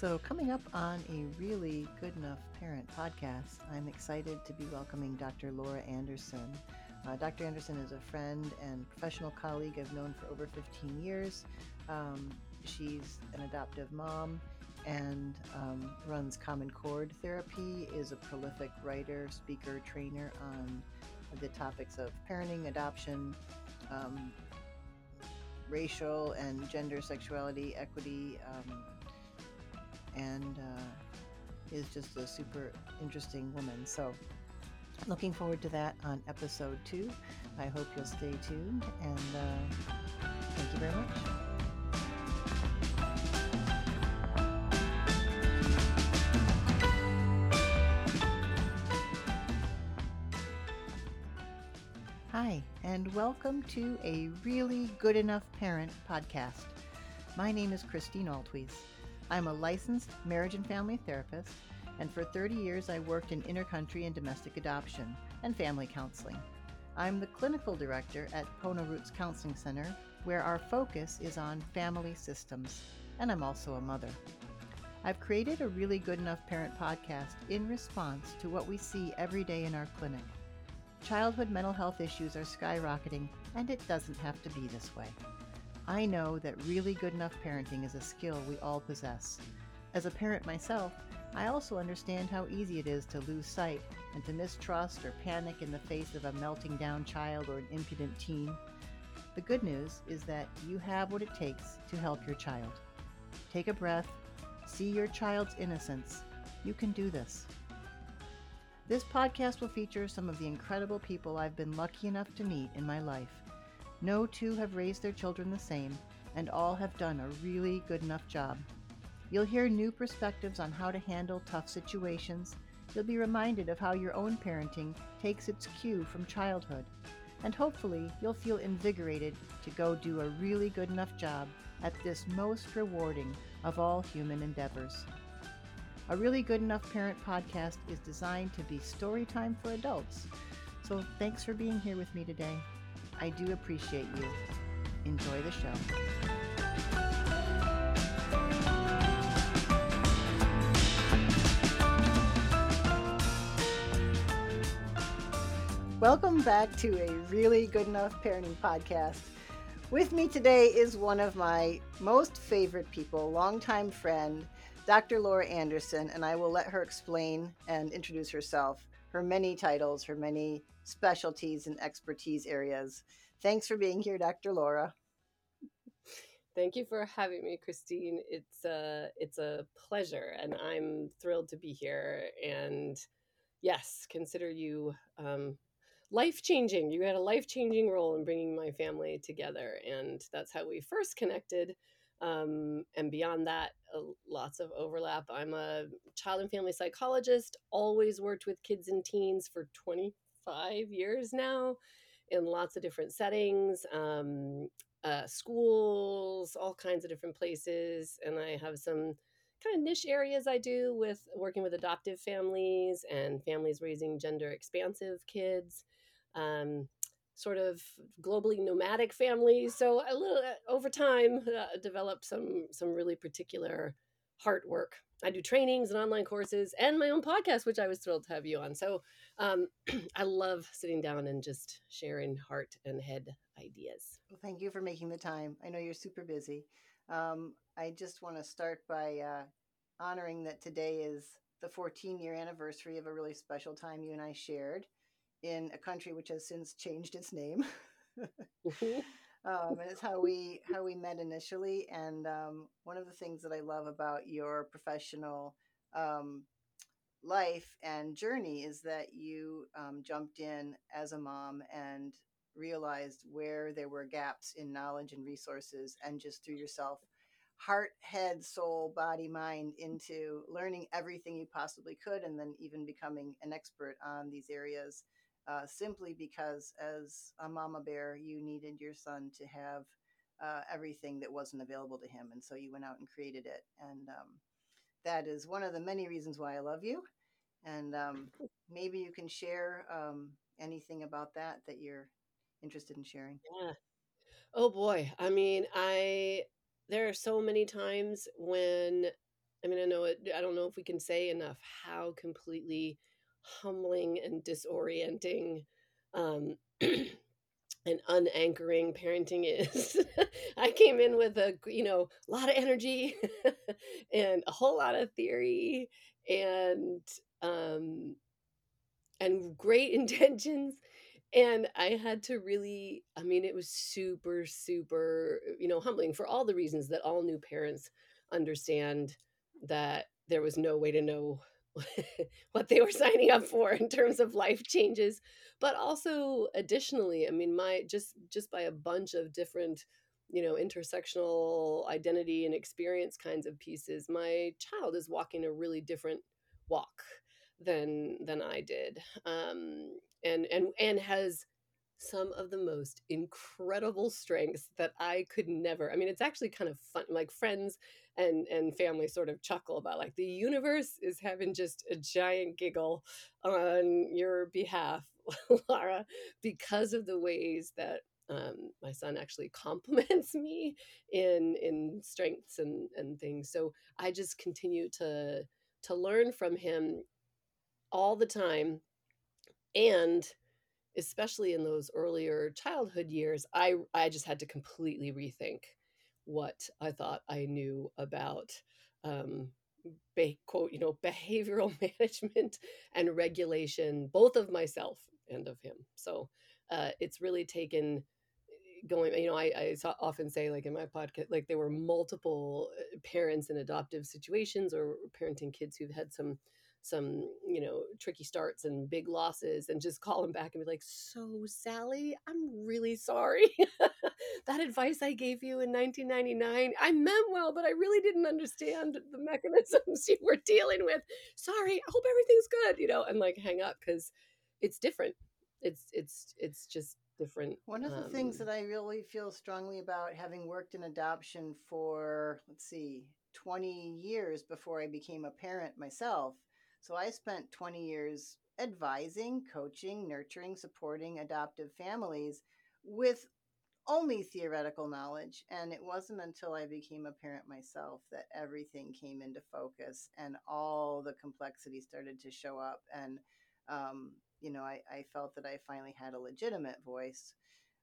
So, coming up on a really good enough parent podcast, I'm excited to be welcoming Dr. Laura Anderson. Uh, Dr. Anderson is a friend and professional colleague I've known for over 15 years. Um, she's an adoptive mom and um, runs Common Cord Therapy, is a prolific writer, speaker, trainer on the topics of parenting, adoption, um, racial and gender sexuality, equity, um, and uh, is just a super interesting woman. So, looking forward to that on episode two. I hope you'll stay tuned, and uh, thank you very much. Hi, and welcome to a Really Good Enough Parent podcast. My name is Christine Altwies. I'm a licensed marriage and family therapist, and for 30 years I worked in intercountry and domestic adoption and family counseling. I'm the clinical director at Pono Roots Counseling Center, where our focus is on family systems, and I'm also a mother. I've created a really good enough parent podcast in response to what we see every day in our clinic Childhood mental health issues are skyrocketing, and it doesn't have to be this way. I know that really good enough parenting is a skill we all possess. As a parent myself, I also understand how easy it is to lose sight and to mistrust or panic in the face of a melting down child or an impudent teen. The good news is that you have what it takes to help your child. Take a breath, see your child's innocence. You can do this. This podcast will feature some of the incredible people I've been lucky enough to meet in my life. No two have raised their children the same, and all have done a really good enough job. You'll hear new perspectives on how to handle tough situations. You'll be reminded of how your own parenting takes its cue from childhood. And hopefully, you'll feel invigorated to go do a really good enough job at this most rewarding of all human endeavors. A Really Good Enough Parent podcast is designed to be story time for adults. So thanks for being here with me today. I do appreciate you. Enjoy the show. Welcome back to a Really Good Enough Parenting podcast. With me today is one of my most favorite people, longtime friend, Dr. Laura Anderson, and I will let her explain and introduce herself, her many titles, her many specialties and expertise areas. Thanks for being here, Dr. Laura. Thank you for having me, Christine. It's a it's a pleasure, and I'm thrilled to be here. And yes, consider you um, life changing. You had a life changing role in bringing my family together, and that's how we first connected um, and beyond that, uh, lots of overlap. I'm a child and family psychologist, always worked with kids and teens for 25 years now in lots of different settings, um, uh, schools, all kinds of different places. And I have some kind of niche areas I do with working with adoptive families and families raising gender expansive kids. Um, sort of globally nomadic families So a little uh, over time, uh, developed some some really particular heart work. I do trainings and online courses and my own podcast, which I was thrilled to have you on. So um, I love sitting down and just sharing heart and head ideas. Well, thank you for making the time. I know you're super busy. Um, I just want to start by uh, honoring that today is the 14 year anniversary of a really special time you and I shared in a country which has since changed its name. Um, and it's how we how we met initially. And um, one of the things that I love about your professional um, life and journey is that you um, jumped in as a mom and realized where there were gaps in knowledge and resources, and just threw yourself heart, head, soul, body, mind into learning everything you possibly could, and then even becoming an expert on these areas uh, simply because as a mama bear, you needed your son to have uh, everything that wasn't available to him. And so you went out and created it. And um, that is one of the many reasons why I love you. And um, maybe you can share um, anything about that that you're interested in sharing. Yeah. Oh boy. I mean, I, there are so many times when I mean, I know it, I don't know if we can say enough how completely humbling and disorienting um, and unanchoring parenting is. I came in with a you know a lot of energy and a whole lot of theory and um, and great intentions and I had to really I mean it was super super you know humbling for all the reasons that all new parents understand that there was no way to know what they were signing up for in terms of life changes but also additionally i mean my just just by a bunch of different you know intersectional identity and experience kinds of pieces my child is walking a really different walk than than i did um and and and has some of the most incredible strengths that I could never. I mean, it's actually kind of fun. Like friends and and family sort of chuckle about like the universe is having just a giant giggle on your behalf, Lara, because of the ways that um, my son actually compliments me in in strengths and and things. So I just continue to to learn from him all the time and especially in those earlier childhood years i i just had to completely rethink what i thought i knew about um be, quote you know behavioral management and regulation both of myself and of him. So uh, it's really taken going you know i, I often say like in my podcast like there were multiple uh, parents in adoptive situations or parenting kids who've had some some you know tricky starts and big losses and just call them back and be like so sally i'm really sorry. That advice i gave you in 1999 i meant well but i really didn't understand the mechanisms you were dealing with. Sorry i hope everything's good you know and like hang up because it's different. It's it's it's just different one of the um, things that i really feel strongly about having worked in adoption for let's see 20 years before i became a parent myself so I spent 20 years advising, coaching, nurturing, supporting adoptive families with only theoretical knowledge. And it wasn't until I became a parent myself that everything came into focus and all the complexity started to show up. And, um, you know, I, I, felt that I finally had a legitimate voice.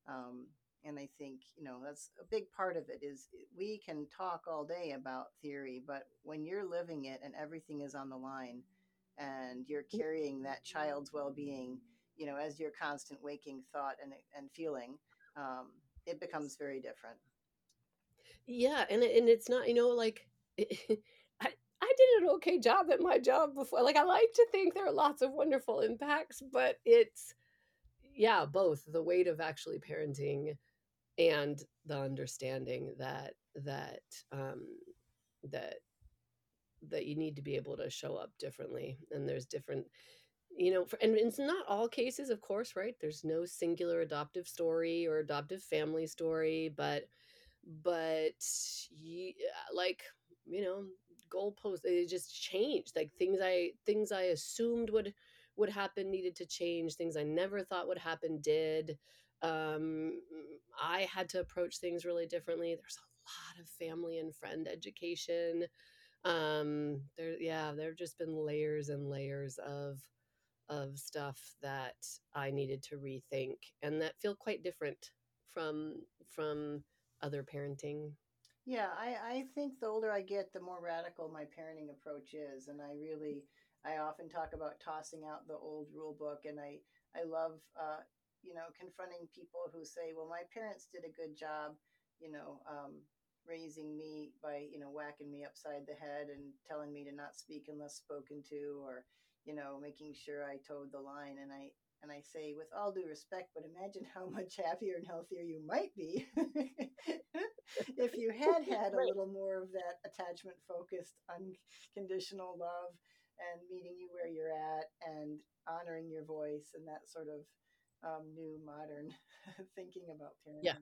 Um, and I think, you know, that's a big part of it is we can talk all day about theory, but when you're living it and everything is on the line, and you're carrying that child's well-being you know as your constant waking thought and, and feeling um, it becomes very different. Yeah and, and it's not you know like I, I did an okay job at my job before like i like to think there are lots of wonderful impacts but it's yeah both the weight of actually parenting and the understanding that that um that that you need to be able to show up differently and there's different you know for, and it's not all cases of course right? There's no singular adoptive story or adoptive family story but but you, like you know goalposts it just changed. Like things i things i assumed would would happen needed to change things i never thought would happen did. Um i had to approach things really differently. There's a lot of family and friend education um there yeah there have just been layers and layers of of stuff that i needed to rethink and that feel quite different from from other parenting. Yeah i i think the older i get the more radical my parenting approach is and i really i often talk about tossing out the old rule book and i i love uh you know confronting people who say well my parents did a good job you know um raising me by you know whacking me upside the head and telling me to not speak unless spoken to or you know making sure i toed the line. And i and i say with all due respect but imagine how much happier and healthier you might be if you had had a little more of that attachment focused unconditional love and meeting you where you're at and honoring your voice and that sort of um, new modern thinking about parenting. yeah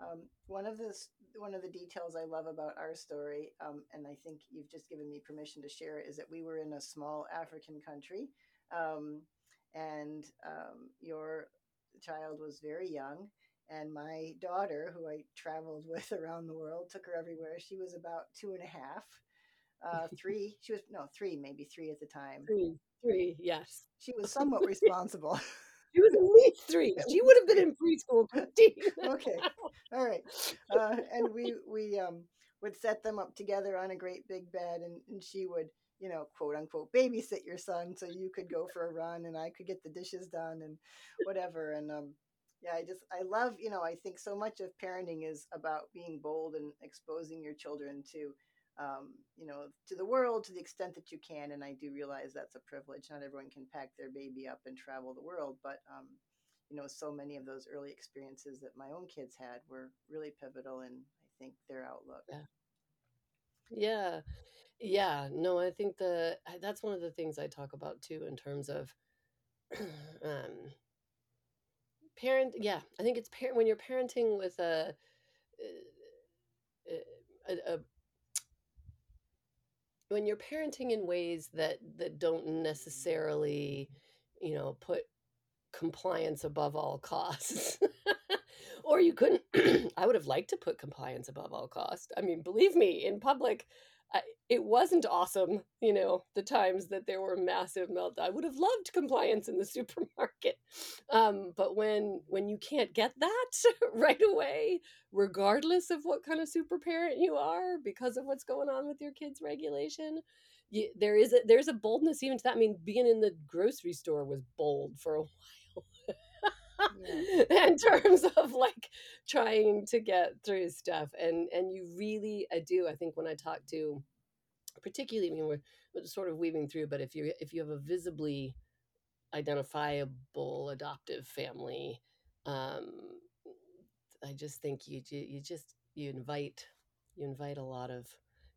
um, one of the one of the details I love about our story, um, and I think you've just given me permission to share it, is that we were in a small African country, um, and um, your child was very young, and my daughter, who I traveled with around the world, took her everywhere. She was about two and a half, uh, three. She was no three, maybe three at the time. Three, three, yes. She was somewhat responsible. She was three. She would have been in preschool, okay, all right. Uh, and we we um, would set them up together on a great big bed, and, and she would you know quote unquote babysit your son so you could go for a run and I could get the dishes done and whatever. And um, yeah, I just I love you know I think so much of parenting is about being bold and exposing your children to um, you know, to the world to the extent that you can. And I do realize that's a privilege. Not everyone can pack their baby up and travel the world, but um, you know, so many of those early experiences that my own kids had were really pivotal in I think their outlook. Yeah. Yeah. Yeah. No, I think the that's one of the things I talk about too in terms of um parent yeah, I think it's parent when you're parenting with a a, a, a when you're parenting in ways that that don't necessarily you know put compliance above all costs or you couldn't i would have liked to put compliance above all cost i mean believe me in public I, it wasn't awesome, you know, the times that there were massive meltdowns. I would have loved compliance in the supermarket. Um, but when when you can't get that right away, regardless of what kind of super parent you are, because of what's going on with your kids' regulation, you, there is a, there's a boldness even to that. I mean, being in the grocery store was bold for a while. yeah. in terms of like trying to get through stuff and and you really i do i think when i talk to particularly when we're, we're sort of weaving through but if you if you have a visibly identifiable adoptive family um i just think you you just you invite you invite a lot of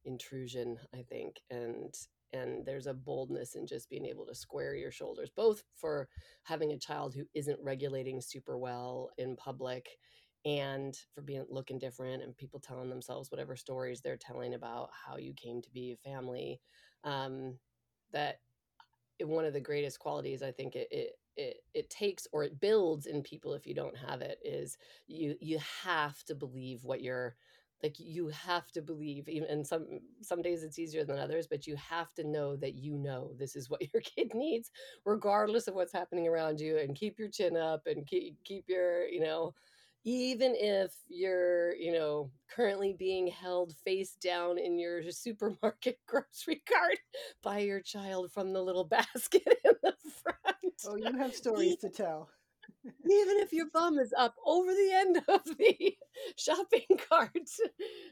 intrusion i think and and there's a boldness in just being able to square your shoulders both for having a child who isn't regulating super well in public and for being looking different and people telling themselves whatever stories they're telling about how you came to be a family um, that one of the greatest qualities i think it, it it it takes or it builds in people if you don't have it is you you have to believe what you're like you have to believe even and some some days it's easier than others but you have to know that you know this is what your kid needs regardless of what's happening around you and keep your chin up and keep keep your you know even if you're you know currently being held face down in your supermarket grocery cart by your child from the little basket in the front. Oh you have stories to tell even if your bum is up over the end of the shopping cart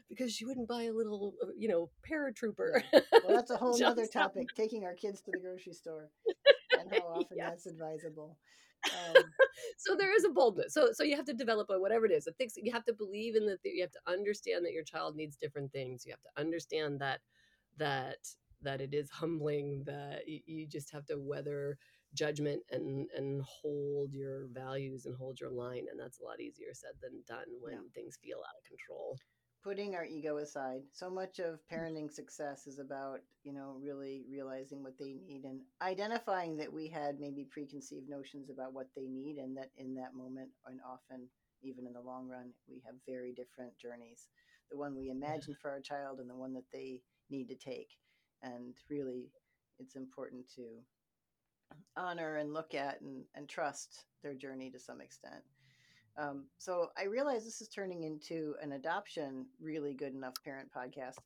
because you wouldn't buy a little you know paratrooper well that's a whole other topic taking our kids to the grocery store and how often yes. that's advisable. Um, so there is a boldness. So so you have to develop a whatever it is it thinks you have to believe in that you have to understand that your child needs different things. You have to understand that that that it is humbling that you, you just have to weather judgment and and hold your values and hold your line and that's a lot easier said than done when yeah. things feel out of control. Putting our ego aside so much of mm. parenting success is about you know really realizing what they need and identifying that we had maybe preconceived notions about what they need and that in that moment and often even in the long run we have very different journeys. The one we imagine for our child and the one that they need to take and really it's important to honor and look at and, and trust their journey to some extent. Um, so I realize this is turning into an adoption really good enough parent podcast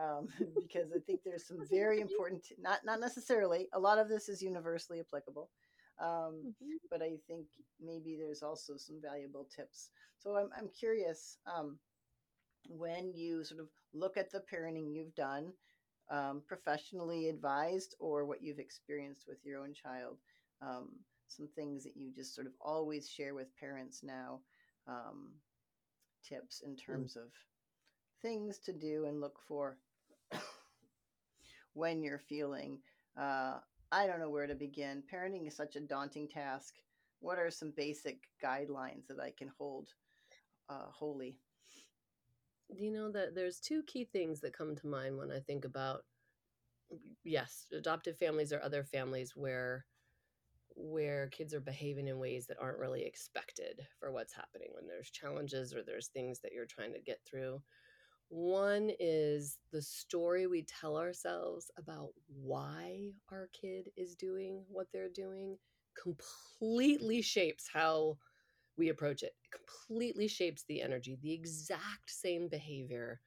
um, because I think there's some very important, not not necessarily. A lot of this is universally applicable, um, mm-hmm. but I think maybe there's also some valuable tips. So I'm I'm curious um, when you sort of look at the parenting you've done um, professionally advised or what you've experienced with your own child. Um, some things that you just sort of always share with parents now, um, tips in mm. terms mm. of things to do and look for when you're feeling, uh, I don't know where to begin. Parenting is such a daunting task. What are some basic guidelines that I can hold uh, holy? You know that there's two key things that come to mind when I think about yes, adoptive families or other families where where kids are behaving in ways that aren't really expected for what's happening when there's challenges or there's things that you're trying to get through. One is the story we tell ourselves about why our kid is doing what they're doing completely shapes how we approach it. Completely shapes the energy. The exact same behavior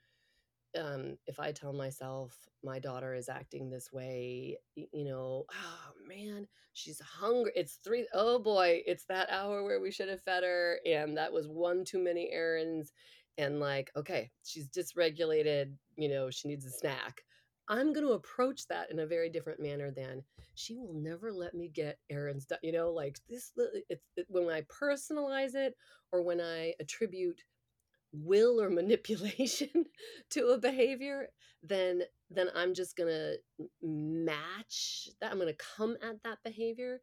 um, if I tell myself my daughter is acting this way, you know, oh man, she's hungry. It's three, oh boy, it's that hour where we should have fed her. And that was one too many errands. And like, okay, she's dysregulated, you know, she needs a snack. I'm going to approach that in a very different manner than she will never let me get errands done. You know, like this, it's it, when I personalize it or when I attribute will or manipulation to a behavior then then i'm just going to match that i'm going to come at that behavior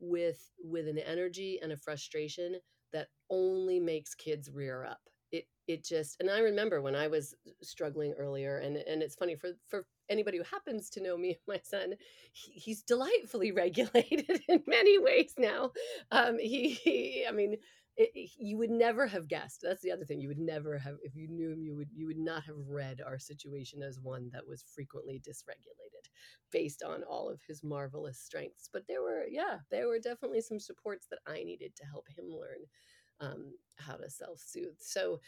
with with an energy and a frustration that only makes kids rear up it it just and i remember when i was struggling earlier and and it's funny for for anybody who happens to know me and my son he, he's delightfully regulated in many ways now um he, he i mean it, you would never have guessed. That's the other thing. You would never have, if you knew him, you would you would not have read our situation as one that was frequently dysregulated, based on all of his marvelous strengths. But there were, yeah, there were definitely some supports that I needed to help him learn um, how to self soothe. So.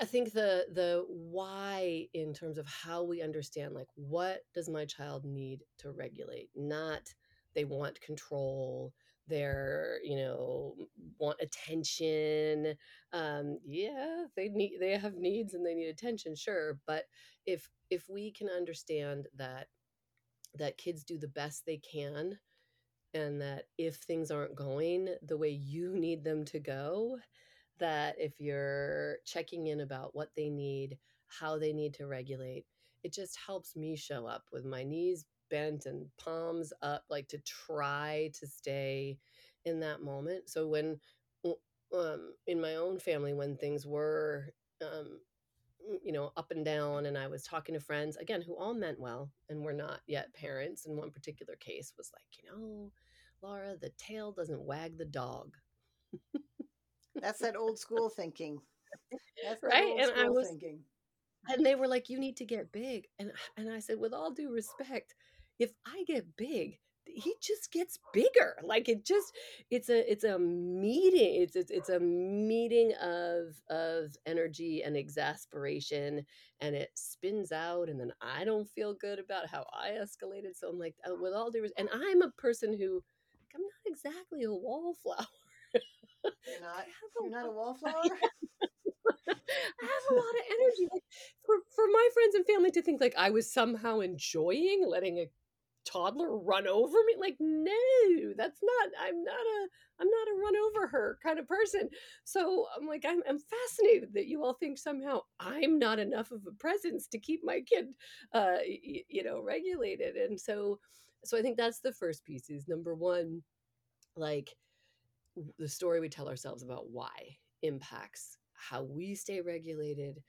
I think the the why in terms of how we understand like what does my child need to regulate? Not they want control they're you know want attention um yeah they need they have needs and they need attention sure but if if we can understand that that kids do the best they can and that if things aren't going the way you need them to go that if you're checking in about what they need how they need to regulate it just helps me show up with my knees bent and palms up, like to try to stay in that moment. So when um, in my own family, when things were, um, you know, up and down, and I was talking to friends again who all meant well and were not yet parents. In one particular case, was like, you know, Laura, the tail doesn't wag the dog. That's that old school thinking. That's right. and I was thinking. And they were like, "You need to get big," and and I said, with all due respect, if I get big, he just gets bigger like it just it's a it's a meeting it's it's, it's a meeting of of energy and exasperation and it spins out and then i don't feel good about how i escalated so i'm like uh, with all due respect, and i'm a person who i'm not exactly a wallflower you're not you're not a wallflower? I have a lot of energy. Like, for for my friends and family to think like I was somehow enjoying letting a toddler run over me like no that's not i'm not a i'm not a run over her kind of person. So i'm like i'm, I'm fascinated that you all think somehow i'm not enough of a presence to keep my kid uh y- you know regulated. And so so i think that's the first piece is number one like the story we tell ourselves about why impacts how we stay regulated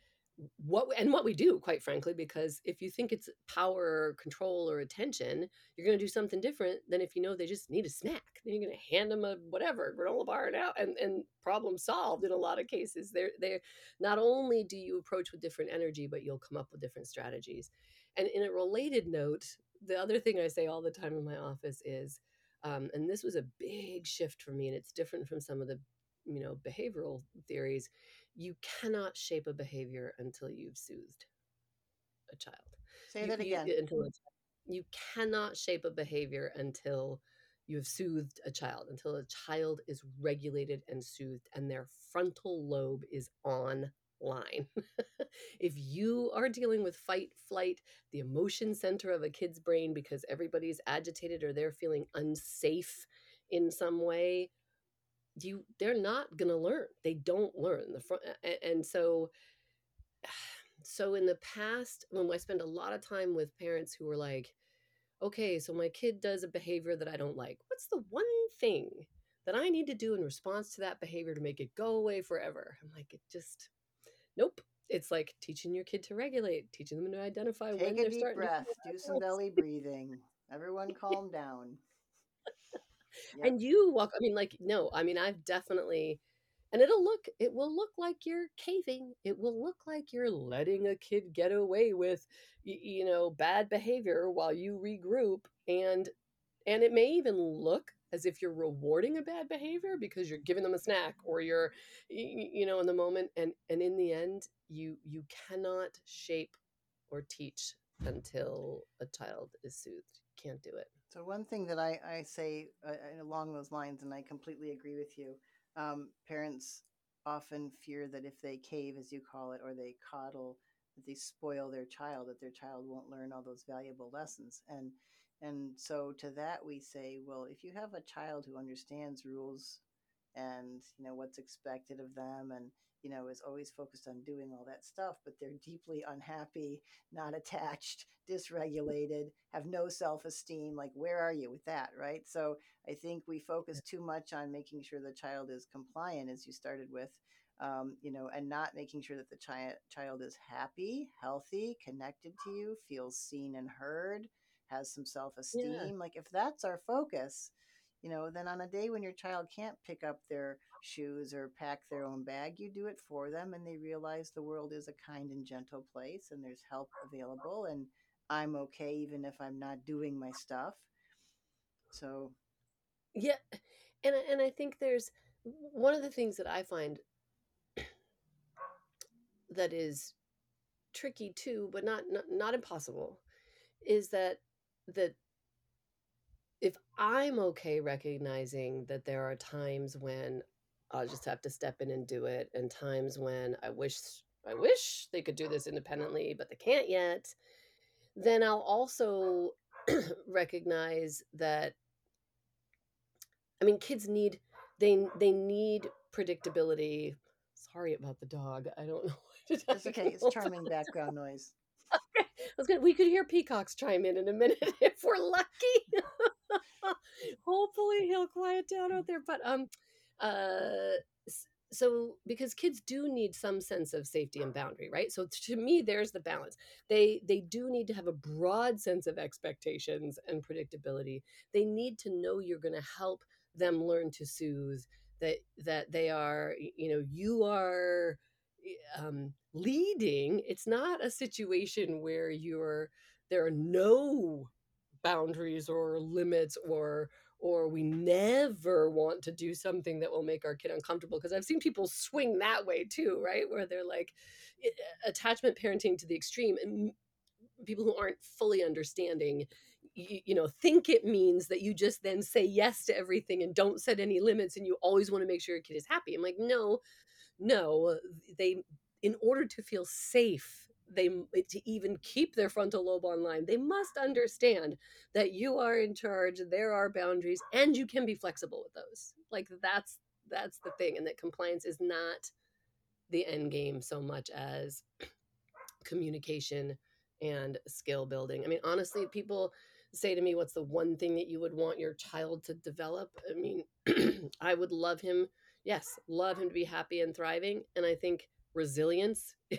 what and what we do quite frankly because if you think it's power or control or attention you're going to do something different than if you know they just need a snack. Then you're going to hand them a whatever granola bar and out and, and problem solved in a lot of cases. They're they're not only do you approach with different energy but you'll come up with different strategies. And in a related note the other thing i say all the time in my office is um, and this was a big shift for me and it's different from some of the you know behavioral theories. You cannot shape a behavior until you've soothed a child. Say you, that again. you, you cannot shape a behavior until you have soothed a child until a child is regulated and soothed and their frontal lobe is on line. if you are dealing with fight, flight, the emotion center of a kid's brain because everybody's agitated or they're feeling unsafe in some way, you they're not going to learn. They don't learn. The front and so so in the past when i spend a lot of time with parents who are like okay so my kid does a behavior that i don't like. What's the one thing that i need to do in response to that behavior to make it go away forever? I'm like it just nope it's like teaching your kid to regulate teaching them to identify Take when a they're deep starting breath do some belly breathing everyone calm down Yep. And you walk, I mean, like, no, I mean, I've definitely, and it'll look it will look like you're caving it will look like you're letting a kid get away with you know bad behavior while you regroup and and it may even look as if you're rewarding a bad behavior because you're giving them a snack or you're you know in the moment and and in the end you you cannot shape or teach until a child is soothed. Can't do it. So one thing that i i say uh, along those lines and i completely agree with you um, parents often fear that if they cave as you call it or they coddle that they spoil their child that their child won't learn all those valuable lessons. And and so to that we say, well, if you have a child who understands rules and you know what's expected of them and you know is always focused on doing all that stuff but they're deeply unhappy not attached dysregulated have no self-esteem like where are you with that? Right? So i think we focus too much on making sure the child is compliant as you started with um, you know and not making sure that the child child is happy healthy connected to you feels seen and heard has some self esteem. Yeah. Like if that's our focus, you know, then on a day when your child can't pick up their shoes or pack their own bag, you do it for them and they realize the world is a kind and gentle place and there's help available and I'm okay even if I'm not doing my stuff. So yeah. And and I think there's one of the things that I find that is tricky too, but not not, not impossible, is that that if I'm okay recognizing that there are times when I'll just have to step in and do it, and times when I wish I wish they could do this independently, but they can't yet, then I'll also recognize that I mean kids need they they need predictability. Sorry about the dog. I don't know. It's okay. It's charming background noise. Gonna we could hear peacocks chime in in a minute if we're lucky. Hopefully he'll quiet down out there. But um, uh, so because kids do need some sense of safety and boundary, right? So to me, there's the balance. They they do need to have a broad sense of expectations and predictability. They need to know you're going to help them learn to soothe. That that they are, you know, you are Eh, um, leading, it's not a situation where you're there are no boundaries or limits or or we never want to do something that will make our kid uncomfortable because i've seen people swing that way too right? Where they're like eh, eh, attachment parenting to the extreme and people who aren't fully understanding you, you, know think it means that you just then say yes to everything and don't set any limits and you always want to make sure your kid is happy. I'm like no no they in order to feel safe they eh, to even keep their frontal lobe online they must understand that you are in charge there are boundaries and you can be flexible with those. Like that's that's the thing and that compliance is not the end game so much as communication and skill building. I mean honestly people say to me what's the one thing that you would want your child to develop? I mean i would love him yes love him to be happy and thriving and i think resilience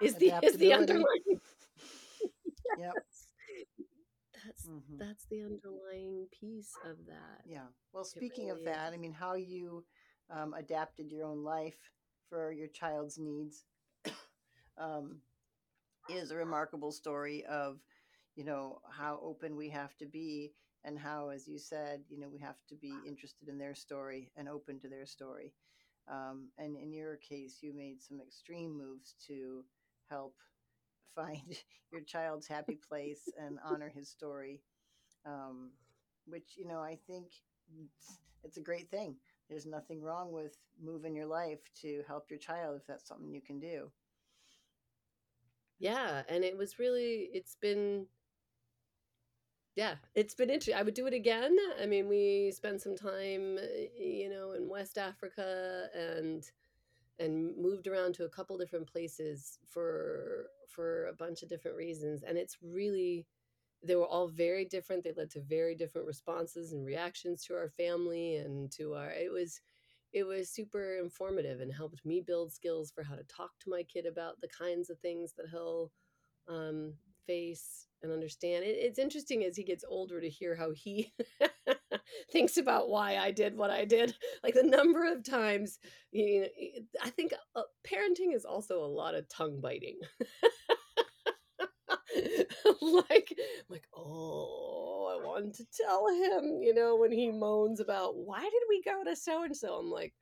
is the is the underlying yes. yep. that's mm-hmm. that's the underlying piece of that yeah well speaking really of that is. i mean how you um, adapted your own life for your child's needs um, is a remarkable story of you know how open we have to be and how as you said you know we have to be interested in their story and open to their story um, and in your case, you made some extreme moves to help find your child's happy place and honor his story, um, which, you know, I think it's, it's a great thing. There's nothing wrong with moving your life to help your child if that's something you can do. Yeah. And it was really, it's been yeah, it's been interesting. I would do it again. I mean, we spent some time, you know, in West Africa and and moved around to a couple different places for for a bunch of different reasons and it's really they were all very different they led to very different responses and reactions to our family and to our it was it was super informative and helped me build skills for how to talk to my kid about the kinds of things that he'll um, face and understand. It, it's interesting as he gets older to hear how he thinks about why I did what I did. Like the number of times, you know, I think uh, parenting is also a lot of tongue biting. like, like, oh, I wanted to tell him, you know, when he moans about why did we go to so and so? I'm like,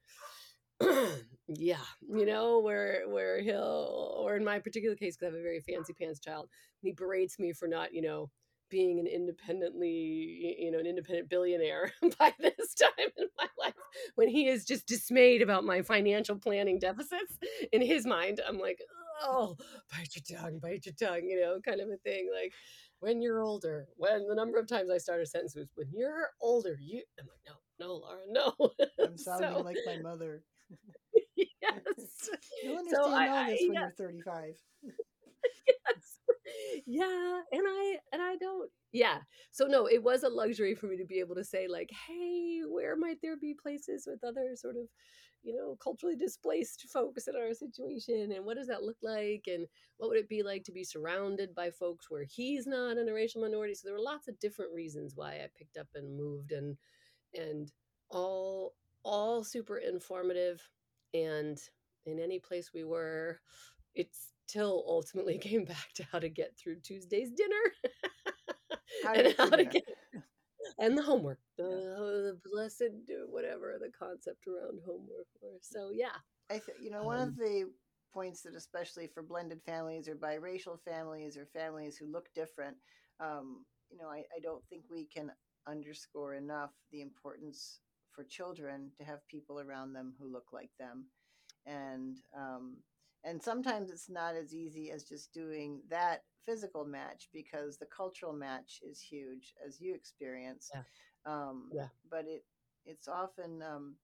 yeah, you know, where where he'll, or in my particular case, because I have a very fancy pants child, he berates me for not, you know, being an independently, you know, an independent billionaire by this time in my life, when he is just dismayed about my financial planning deficits in his mind, I'm like, oh, bite your tongue, bite your tongue, you know, kind of a thing. Like, when you're older, when the number of times I start a sentence was, when you're older, you, I'm like, no, no, Laura, no. I'm sounding so, like my mother. yes. You understand so I, all this I, when yeah. you're 35. yes. Yeah, and I and I don't. Yeah. So no, it was a luxury for me to be able to say like, "Hey, where might there be places with other sort of you know, culturally displaced folks in our situation and what does that look like and what would it be like to be surrounded by folks where he's not in a racial minority so there were lots of different reasons why I picked up and moved and and all all super informative and in any place we were it still ultimately came back to how to get through Tuesday's dinner and how to get and the homework, the, yeah. the blessed uh, whatever the concept around homework was. So yeah, I think you know one um, of the points that especially for blended families or biracial families or families who look different, um, you know, I, I don't think we can underscore enough the importance for children to have people around them who look like them, and um, and sometimes it's not as easy as just doing that physical match because the cultural match is huge as you experience yeah. Um, yeah. but it it's often um,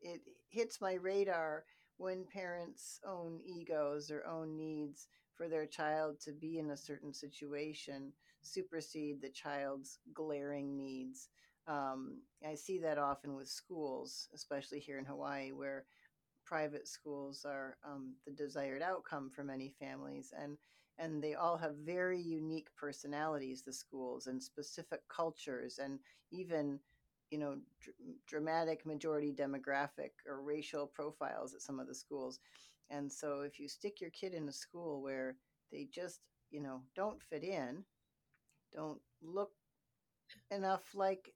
it hits my radar when parents own egos or own needs for their child to be in a certain situation supersede the child's glaring needs um, i see that often with schools especially here in hawaii where private schools are um, the desired outcome for many families and and they all have very unique personalities the schools and specific cultures and even you know dr- dramatic majority demographic or racial profiles at some of the schools. And so if you stick your kid in a school where they just you know don't fit in don't look enough like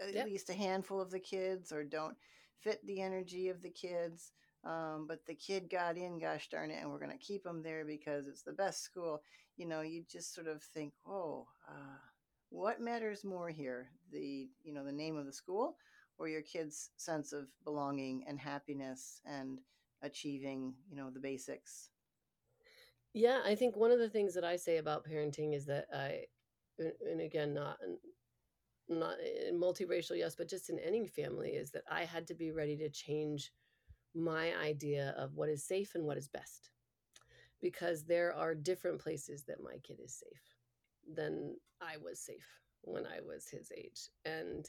at yep. least a handful of the kids or don't fit the energy of the kids um, but the kid got in, gosh darn it, and we're going to keep him there because it's the best school. You know, you just sort of think, oh, uh, what matters more here? The you know the name of the school, or your kid's sense of belonging and happiness and achieving you know the basics. Yeah, I think one of the things that I say about parenting is that I, and again, not not in multiracial, yes, but just in any family, is that I had to be ready to change my idea of what is safe and what is best because there are different places that my kid is safe than I was safe when I was his age. And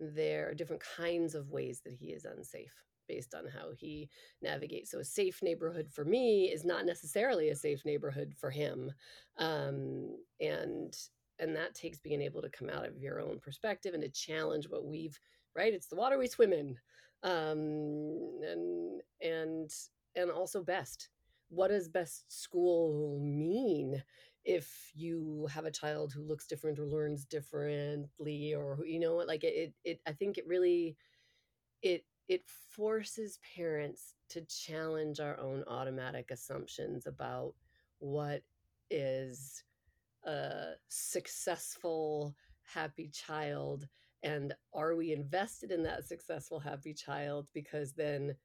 there are different kinds of ways that he is unsafe based on how he navigates. So a safe neighborhood for me is not necessarily a safe neighborhood for him. Um, and and that takes being able to come out of your own perspective and to challenge what we've right it's the water we swim in um, and and and also best. What does best school mean if you have a child who looks different or learns differently, or you know, like it, it. I think it really it it forces parents to challenge our own automatic assumptions about what is a successful happy child and are we invested in that successful happy child? Because then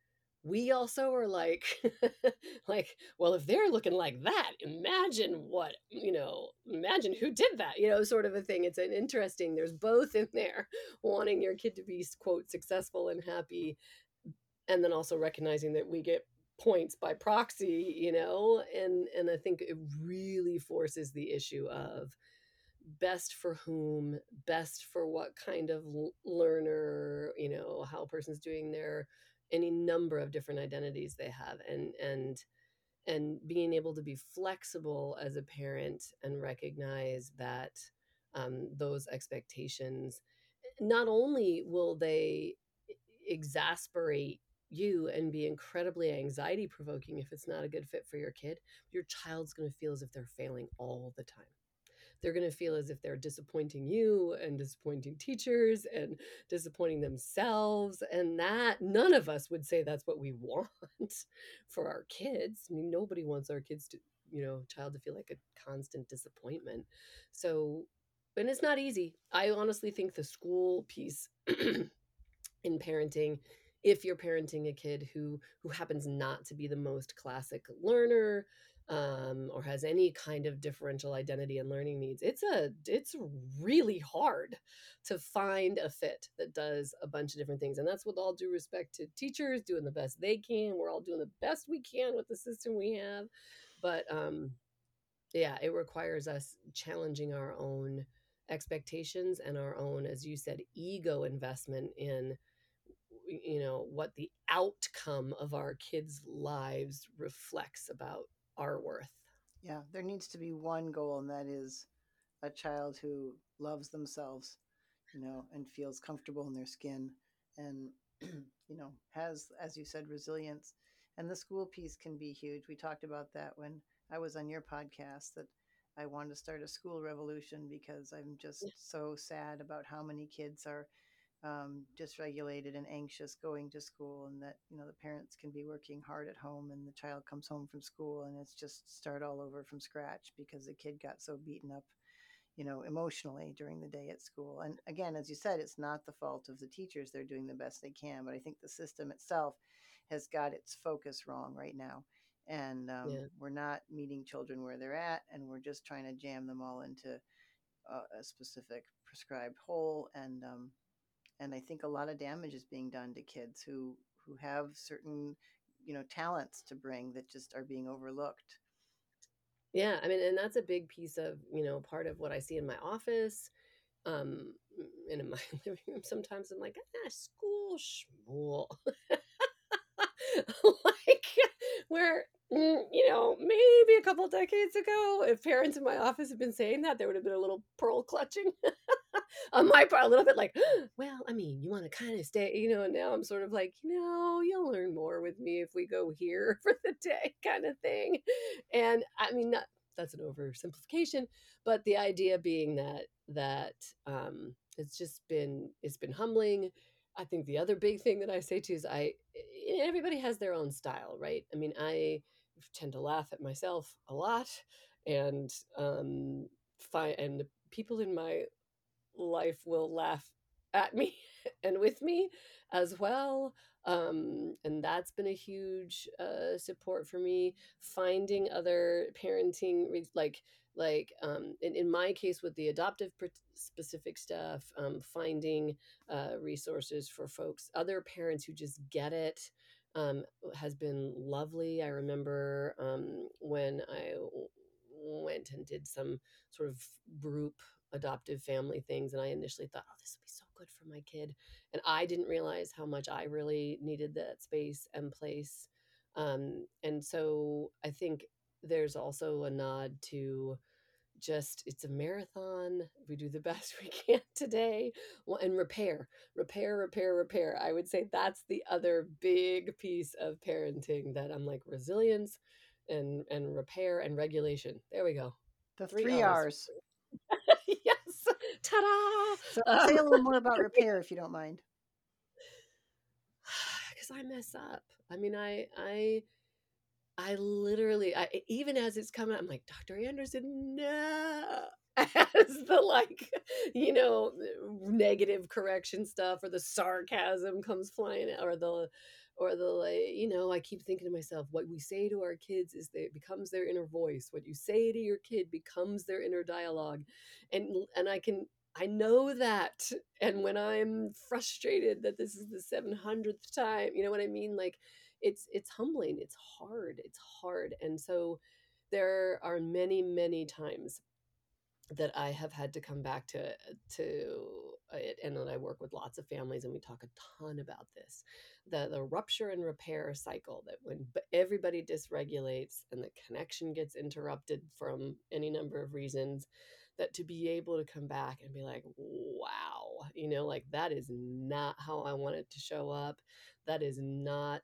we also are like like well if they're looking like that imagine what you know imagine who did that you know sort of a thing. It's an interesting there's both in there wanting your kid to be quote successful and happy and then also recognizing that we get points by proxy you know and and i think it really forces the issue of best for whom, best for what kind of learner, you know, how a person's doing their any number of different identities they have and and and being able to be flexible as a parent and recognize that um, those expectations not only will they exasperate you and be incredibly anxiety provoking if it's not a good fit for your kid, your child's going to feel as if they're failing all the time. They're going to feel as if they're disappointing you and disappointing teachers and disappointing themselves. And that none of us would say that's what we want for our kids. I mean, nobody wants our kids to, you know, child to feel like a constant disappointment. So, and it's not easy. I honestly think the school piece in parenting if you're parenting a kid who who happens not to be the most classic learner um, or has any kind of differential identity and learning needs it's a it's really hard to find a fit that does a bunch of different things. And that's with all due respect to teachers doing the best they can. We're all doing the best we can with the system we have. But um yeah it requires us challenging our own expectations and our own as you said ego investment in you know what the outcome of our kids lives reflects about our worth. Yeah there needs to be one goal and that is a child who loves themselves you know and feels comfortable in their skin and you know has as you said resilience. And the school piece can be huge. We talked about that when i was on your podcast that i wanted to start a school revolution because i'm just so sad about how many kids are um, dysregulated and anxious going to school and that you know the parents can be working hard at home and the child comes home from school and it's just start all over from scratch because the kid got so beaten up you know emotionally during the day at school. And again as you said it's not the fault of the teachers. They're doing the best they can but i think the system itself has got its focus wrong right now. And um, yeah. we're not meeting children where they're at and we're just trying to jam them all into a, a specific prescribed hole and um, and I think a lot of damage is being done to kids who who have certain you know talents to bring that just are being overlooked. Yeah, I mean, and that's a big piece of you know part of what I see in my office, um, and in my living room. Sometimes I'm like, ah, school schmool, like where mm, you know maybe a couple decades ago, if parents in my office had been saying that, there would have been a little pearl clutching on my part a little bit like, well, I mean, you want to kind of stay, you know, and now I'm sort of like, you know, you'll learn more with me if we go here for the day kind of thing. And I mean, not, that's an oversimplification, but the idea being that, that, um, it's just been, it's been humbling. I think the other big thing that I say too is I, eh, everybody has their own style, right? I mean, I tend to laugh at myself a lot and, um, find, and people in my life will laugh at me and with me as well. Um, and that's been a huge uh, support for me. Finding other parenting, like like um, in, in my case with the adoptive specific stuff, um, finding uh, resources for folks, other parents who just get it. Um, has been lovely. I remember um, when I went and did some sort of group adoptive family things and i initially thought oh this would be so good for my kid and i didn't realize how much i really needed that space and place um, and so i think there's also a nod to just it's a marathon we do the best we can today well, and repair repair repair repair i would say that's the other big piece of parenting that i'm like resilience and and repair and regulation there we go the three, three R's. Ta-da! So uh, say a little more about repair if you don't mind. Because I mess up. I mean, I I I literally, I even as it's coming, I'm like, Dr. Anderson, no. As the like, you know, uh, negative correction stuff or the sarcasm comes flying out, or the or the like you know i keep thinking to myself what we say to our kids is that it becomes their inner voice what you say to your kid becomes their inner dialogue and and i can I know that. And when I'm frustrated that this is the 700th time, you know what I mean? Like it's it's humbling, it's hard, it's hard. And so there are many many times that I have had to come back to to it and then I work with lots of families and we talk a ton about this. The the rupture and repair cycle that when everybody dysregulates and the connection gets interrupted from any number of reasons that to be able to come back and be like wow you know like that is not how i wanted to show up that is not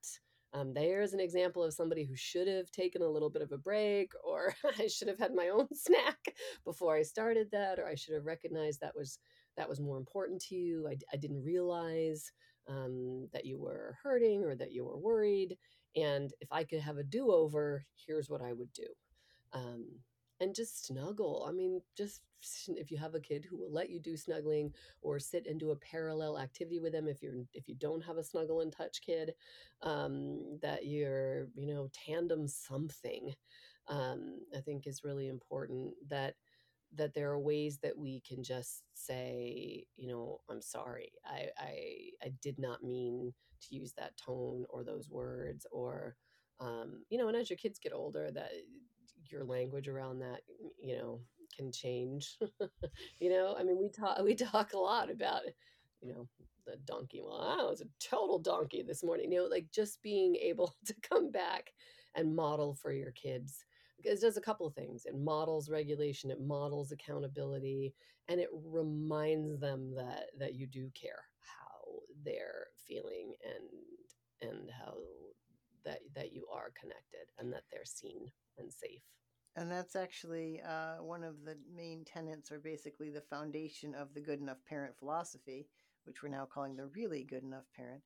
um, there's an example of somebody who should have taken a little bit of a break, or I should have had my own snack before I started that, or I should have recognized that was that was more important to you. I, I didn't realize um, that you were hurting or that you were worried. And if I could have a do over, here's what I would do. Um, and just snuggle. I mean, just if you have a kid who will let you do snuggling or sit and do a parallel activity with them if you're if you don't have a snuggle and touch kid um, that you're you know tandem something um, i think is really important that that there are ways that we can just say you know i'm sorry i i, I did not mean to use that tone or those words or um, you know and as your kids get older that your language around that you know can change you know? I mean we talk we talk a lot about you know the donkey well i was a total donkey this morning you know like just being able to come back and model for your kids because it does a couple of things. It models regulation it models accountability and it reminds them that that you do care how they're feeling and and how that that you are connected and that they're seen and safe and that's actually uh, one of the main tenets, or basically the foundation of the good enough parent philosophy, which we're now calling the really good enough parent,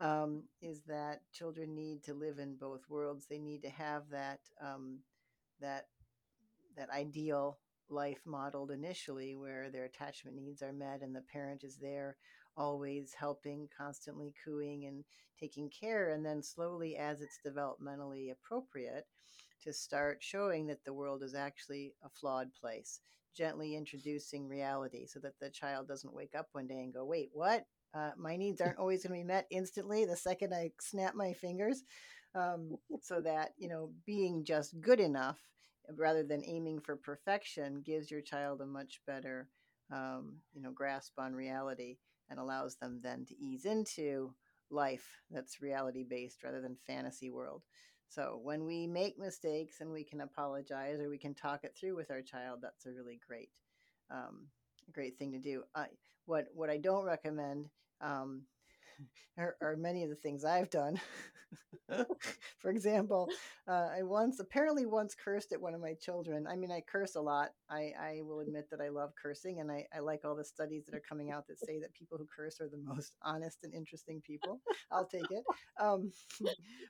um, is that children need to live in both worlds. They need to have that um, that that ideal life modeled initially, where their attachment needs are met, and the parent is there, always helping, constantly cooing and taking care, and then slowly, as it's developmentally appropriate to start showing that the world is actually a flawed place, gently introducing reality so that the child doesn't wake up one day and go, wait, what? Uh, my needs aren't always going to be met instantly the second I snap my fingers. Um, so that, you know, being just good enough rather than aiming for perfection gives your child a much better, um, you know, grasp on reality and allows them then to ease into life that's reality based rather than fantasy world. So when we make mistakes and we can apologize or we can talk it through with our child, that's a really great, um, great thing to do. Uh, what what I don't recommend um, are, are, many of the things I've done. For example, uh, I once apparently once cursed at one of my children. I mean, I curse a lot. I, I will admit that I love cursing, and I, I like all the studies that are coming out that say that people who curse are the most honest and interesting people. I'll take it. Um,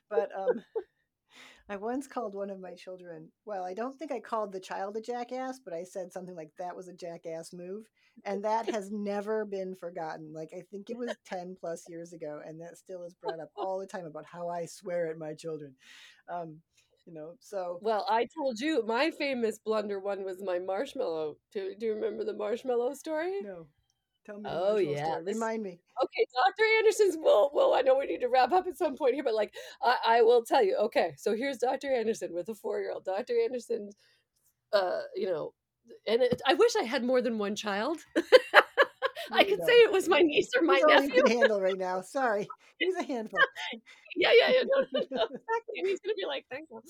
but um, I once called one of my children, well, I don't think I called the child a jackass, but I said something like that was a jackass move. And that has never been forgotten. Like, I think it was 10 plus years ago. And that still is brought up all the time about how I swear at my children. Um, you know, so. Well, I told you my famous blunder one was my marshmallow. Do, do you remember the marshmallow story? No. Tell me. Oh yeah, remind me. Okay, Dr. Anderson's. Well, well, I know we need to wrap up at some point here, but like, I, I will tell you. Okay, so here's Dr. Anderson with a four-year-old. Dr. Anderson, uh, you know, and it, I wish I had more than one child. I could say it was my niece or my He's nephew. All can handle right now. Sorry, he's a handful. yeah, yeah, yeah. No, no, no, exactly. And he's gonna be like, "Thank you."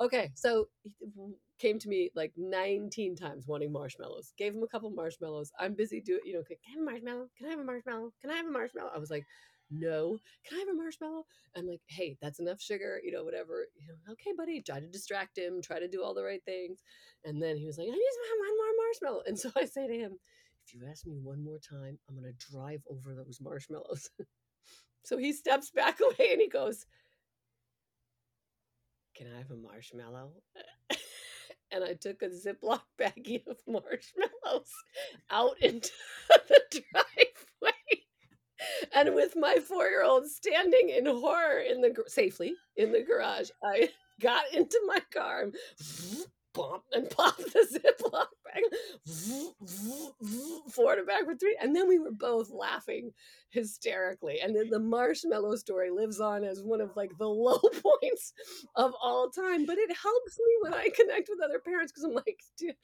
Okay, so he came to me like 19 times wanting marshmallows. Gave him a couple marshmallows. I'm busy doing, you know, can I have a marshmallow? Can I have a marshmallow? Can I have a marshmallow? I was like, no. Can I have a marshmallow? I'm like, hey, that's enough sugar, you know, whatever. You know, okay, buddy. Try to distract him, try to do all the right things. And then he was like, I need one more marshmallow. And so I say to him, if you ask me one more time, I'm going to drive over those marshmallows. so he steps back away and he goes, Can I have a marshmallow? and I took a Ziploc baggie of marshmallows out into the driveway. And with my four year old standing in horror in the safely in the garage, I got into my car bump and pop the Ziploc bag forward and backward three. And then we were both laughing hysterically. And then the marshmallow story lives on as one of like the low points of all time. But it helps me when I connect with other parents because I'm like, dude,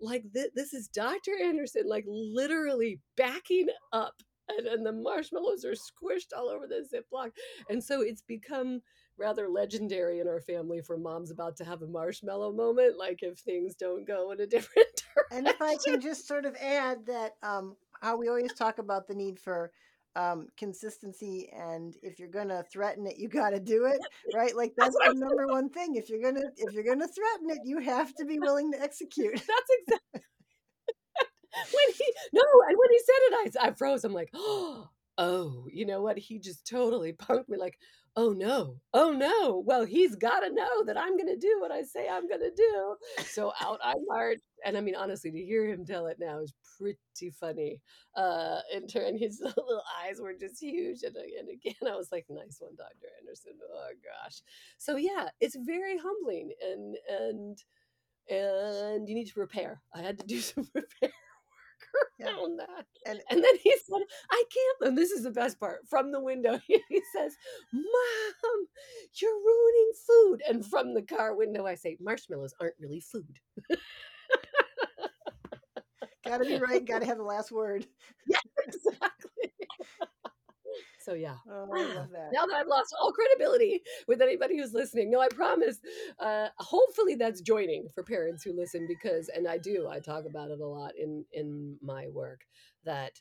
like th- this is Dr. Anderson, like literally backing up. And, and the marshmallows are squished all over the Ziploc. And so it's become rather legendary in our family for moms about to have a marshmallow moment, like if things don't go in a different direction. And if I can just sort of add that um, how we always talk about the need for um, consistency and if you're gonna threaten it you got to do it right? Like that's, the number one thing. If you're gonna if you're gonna threaten it you have to be willing to execute. That's exactly when he no and when he said it i, I froze. I'm like oh oh you know what? He just totally punked me like oh no, oh no. Well, he's got to know that I'm going to do what I say I'm going to do. So out I marched. And I mean, honestly, to hear him tell it now is pretty funny. Uh, and turn his little eyes were just huge. And, and again, I was like, nice one, Dr. Anderson. Oh gosh. So yeah, it's very humbling and, and, and you need to prepare. I had to do some repair around yeah. that. And, and then he said, I can't. And this is the best part. From the window, he says, Mom, you're ruining food. And from the car window, I say, Marshmallows aren't really food. gotta be right. Gotta have the last word. Yeah, exactly. So yeah. Oh, I love that. Now that I've lost all credibility with anybody who's listening, no, I promise. Uh, hopefully that's joining for parents who listen because, and I do, I talk about it a lot in in my work that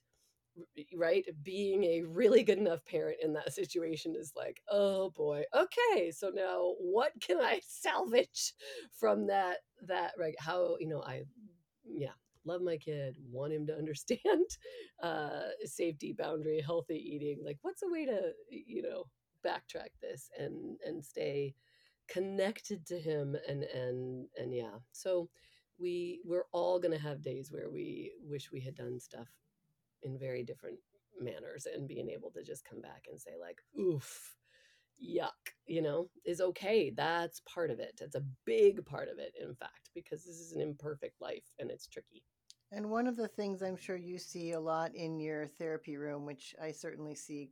right being a really good enough parent in that situation is like oh boy okay so now what can i salvage from that that right how you know i yeah love my kid, want him to understand uh, safety, boundary, healthy eating. Like, what's a way to, you know, backtrack this and and stay connected to him and and and yeah. So we we're all gonna have days where we wish we had done stuff in very different manners and being able to just come back and say like oof yuck you know is okay that's part of it it's a big part of it in fact because this is an imperfect life and it's tricky and one of the things I'm sure you see a lot in your therapy room, which I certainly see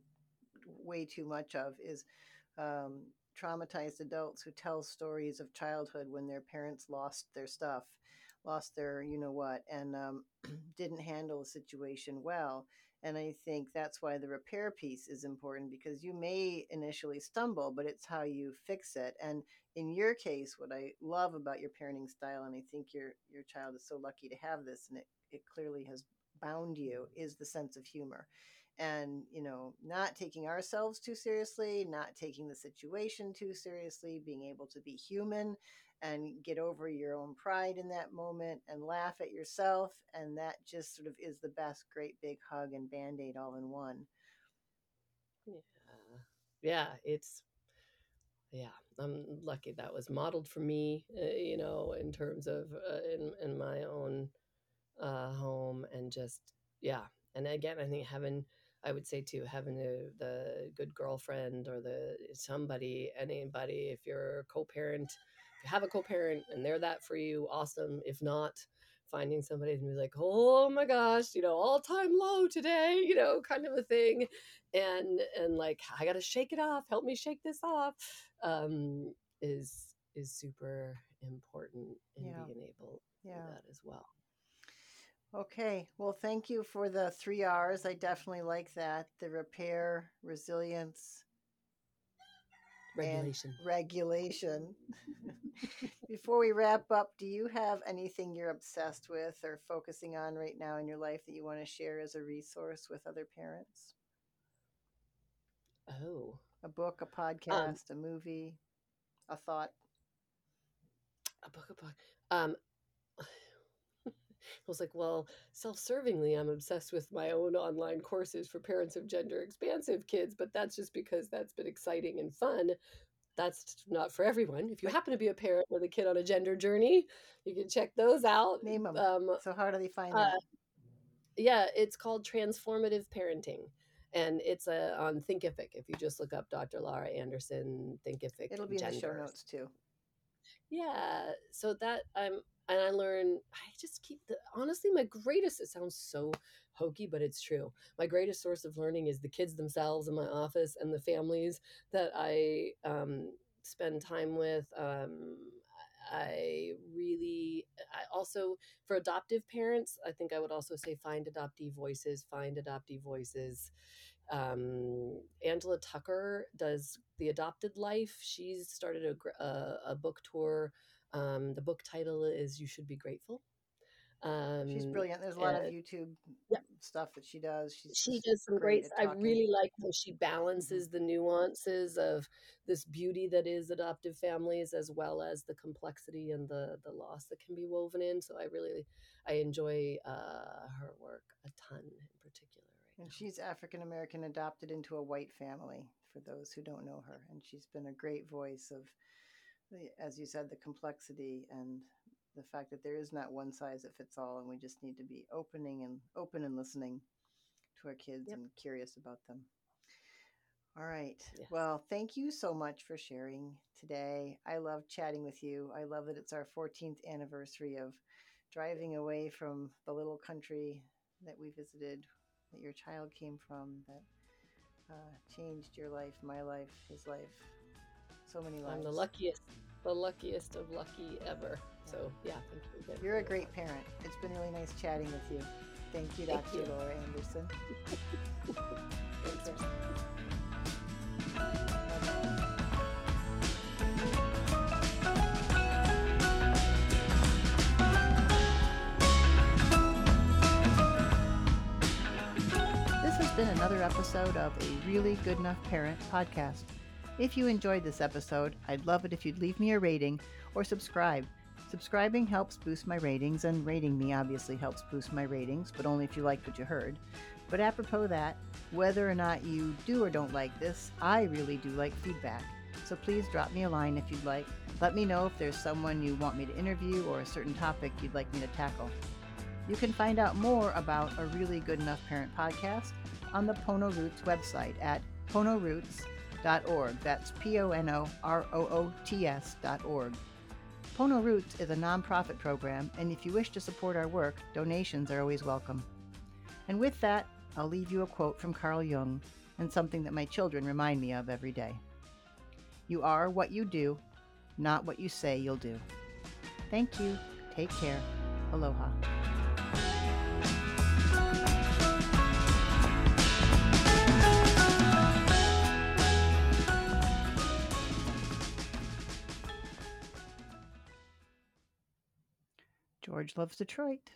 way too much of, is um, traumatized adults who tell stories of childhood when their parents lost their stuff, lost their you know what, and um, didn't handle the situation well. And I think that's why the repair piece is important because you may initially stumble, but it's how you fix it. And in your case, what I love about your parenting style, and I think your your child is so lucky to have this, and it, it clearly has bound you, mm-hmm. is the sense of humor. And, you know, not taking ourselves too seriously, not taking the situation too seriously, being able to be human and get over your own pride in that moment and laugh at yourself. And that just sort of is the best great big hug and band aid all in one. Yeah. Yeah. It's, yeah i'm lucky that was modeled for me uh, you know in terms of uh, in in my own uh home and just yeah and again i think having i would say too having the the good girlfriend or the somebody anybody if you're a co-parent if you have a co-parent and they're that for you awesome if not finding somebody and be like, oh my gosh, you know, all time low today, you know, kind of a thing. And and like I gotta shake it off, help me shake this off. Um is is super important in yeah. being able yeah. to do that as well. Okay. Well, thank you for the three R's. I definitely like that. The repair, resilience, regulation. regulation. Before we wrap up, do you have anything you're obsessed with or focusing on right now in your life that you want to share as a resource with other parents? Oh, a book, a um podcast, um, a movie, a thought. A book, a book. Um, I was like, well, self servingly, I'm obsessed with my own online courses for parents of gender expansive kids, but that's just because that's been exciting and fun that's not for everyone. If you happen to be a parent with a kid on a gender journey, you can check those out. Name them. Um, so how do they find uh, that? Yeah, it's called Transformative Parenting, and it's a uh, on Thinkific. If you just look up Dr. Laura Anderson Thinkific, it'll be gender. in the show notes too. Yeah, so that I'm and I learn. I just keep the honestly my greatest. It sounds so hokey, but it's true. My greatest source of learning is the kids themselves in my office and the families that I um, spend time with. Um, I really, I also, for adoptive parents, I think I would also say find adoptee voices, find adoptee voices. Um, Angela Tucker does The Adopted Life. She's started a, a, a book tour. Um, the book title is You Should Be Grateful um, She's brilliant. There's a lot of YouTube stuff that she does. She's she does some great i really like how she hmm balances the nuances of this beauty that is adoptive families as well as the complexity and the the loss that can be woven in so i really i enjoy uh her work a ton in particular right And now she's African American adopted into a white family, for those who don't know her. And she's been a great voice of, the, as you said, the complexity and the fact that there is not one size that fits all, and we just need to be opening and open and listening to our kids yep and curious about them. All right. yes Well, thank you so much for sharing today. I love chatting with you. I love that it's our 14th anniversary of driving away from the little country that we visited, that your child came from, that uh, changed your life, my life, his life, so many i'm the luckiest the luckiest of lucky ever so yeah thank you again You're a great parent. It's been really nice chatting with you. Thank you, thank Dr. you Laura Anderson. This has been another episode of a Really Good Enough Parent podcast. If you enjoyed this episode, I'd love it if you'd leave me a rating or subscribe. Subscribing helps boost my ratings, and rating me obviously helps boost my ratings, but only if you liked what you heard. But apropos that, whether or not you do or don't like this, I really do like feedback. So please drop me a line if you'd like. Let me know if there's someone you want me to interview or a certain topic you'd like me to tackle. You can find out more about a really good enough parent podcast on the Pono Roots website at ponoroots.org. That's P O N O R O O T S dot org. Pono Roots is a nonprofit program, and if you wish to support our work, donations are always welcome. And with that, I'll leave you a quote from Carl Jung and something that my children remind me of every day. You are what you do, not what you say you'll do. Thank you. Take care. Aloha. George loves Detroit.